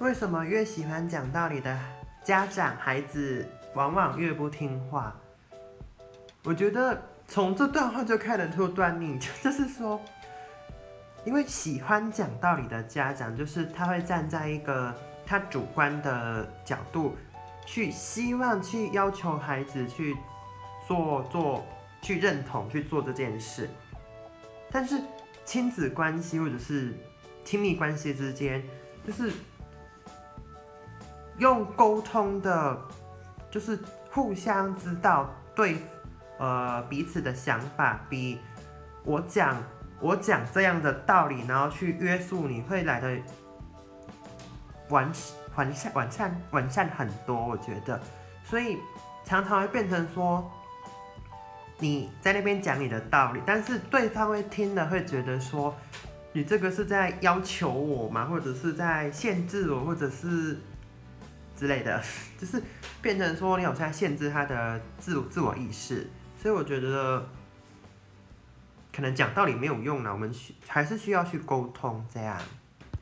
为什么越喜欢讲道理的家长，孩子往往越不听话？我觉得从这段话就看得出端倪，就是说，因为喜欢讲道理的家长，就是他会站在一个他主观的角度，去希望去要求孩子去做做去认同去做这件事，但是亲子关系或者是亲密关系之间，就是用沟通的，就是互相知道对呃彼此的想法，比我讲我讲这样的道理，然后去约束你会来的完完善完善完善很多，我觉得，所以常常会变成说你在那边讲你的道理，但是对方会听了会觉得说你这个是在要求我吗？或者是在限制我，或者是。之类的，就是变成说你好像限制他的自自我意识，所以我觉得可能讲道理没有用了，我们需还是需要去沟通这样。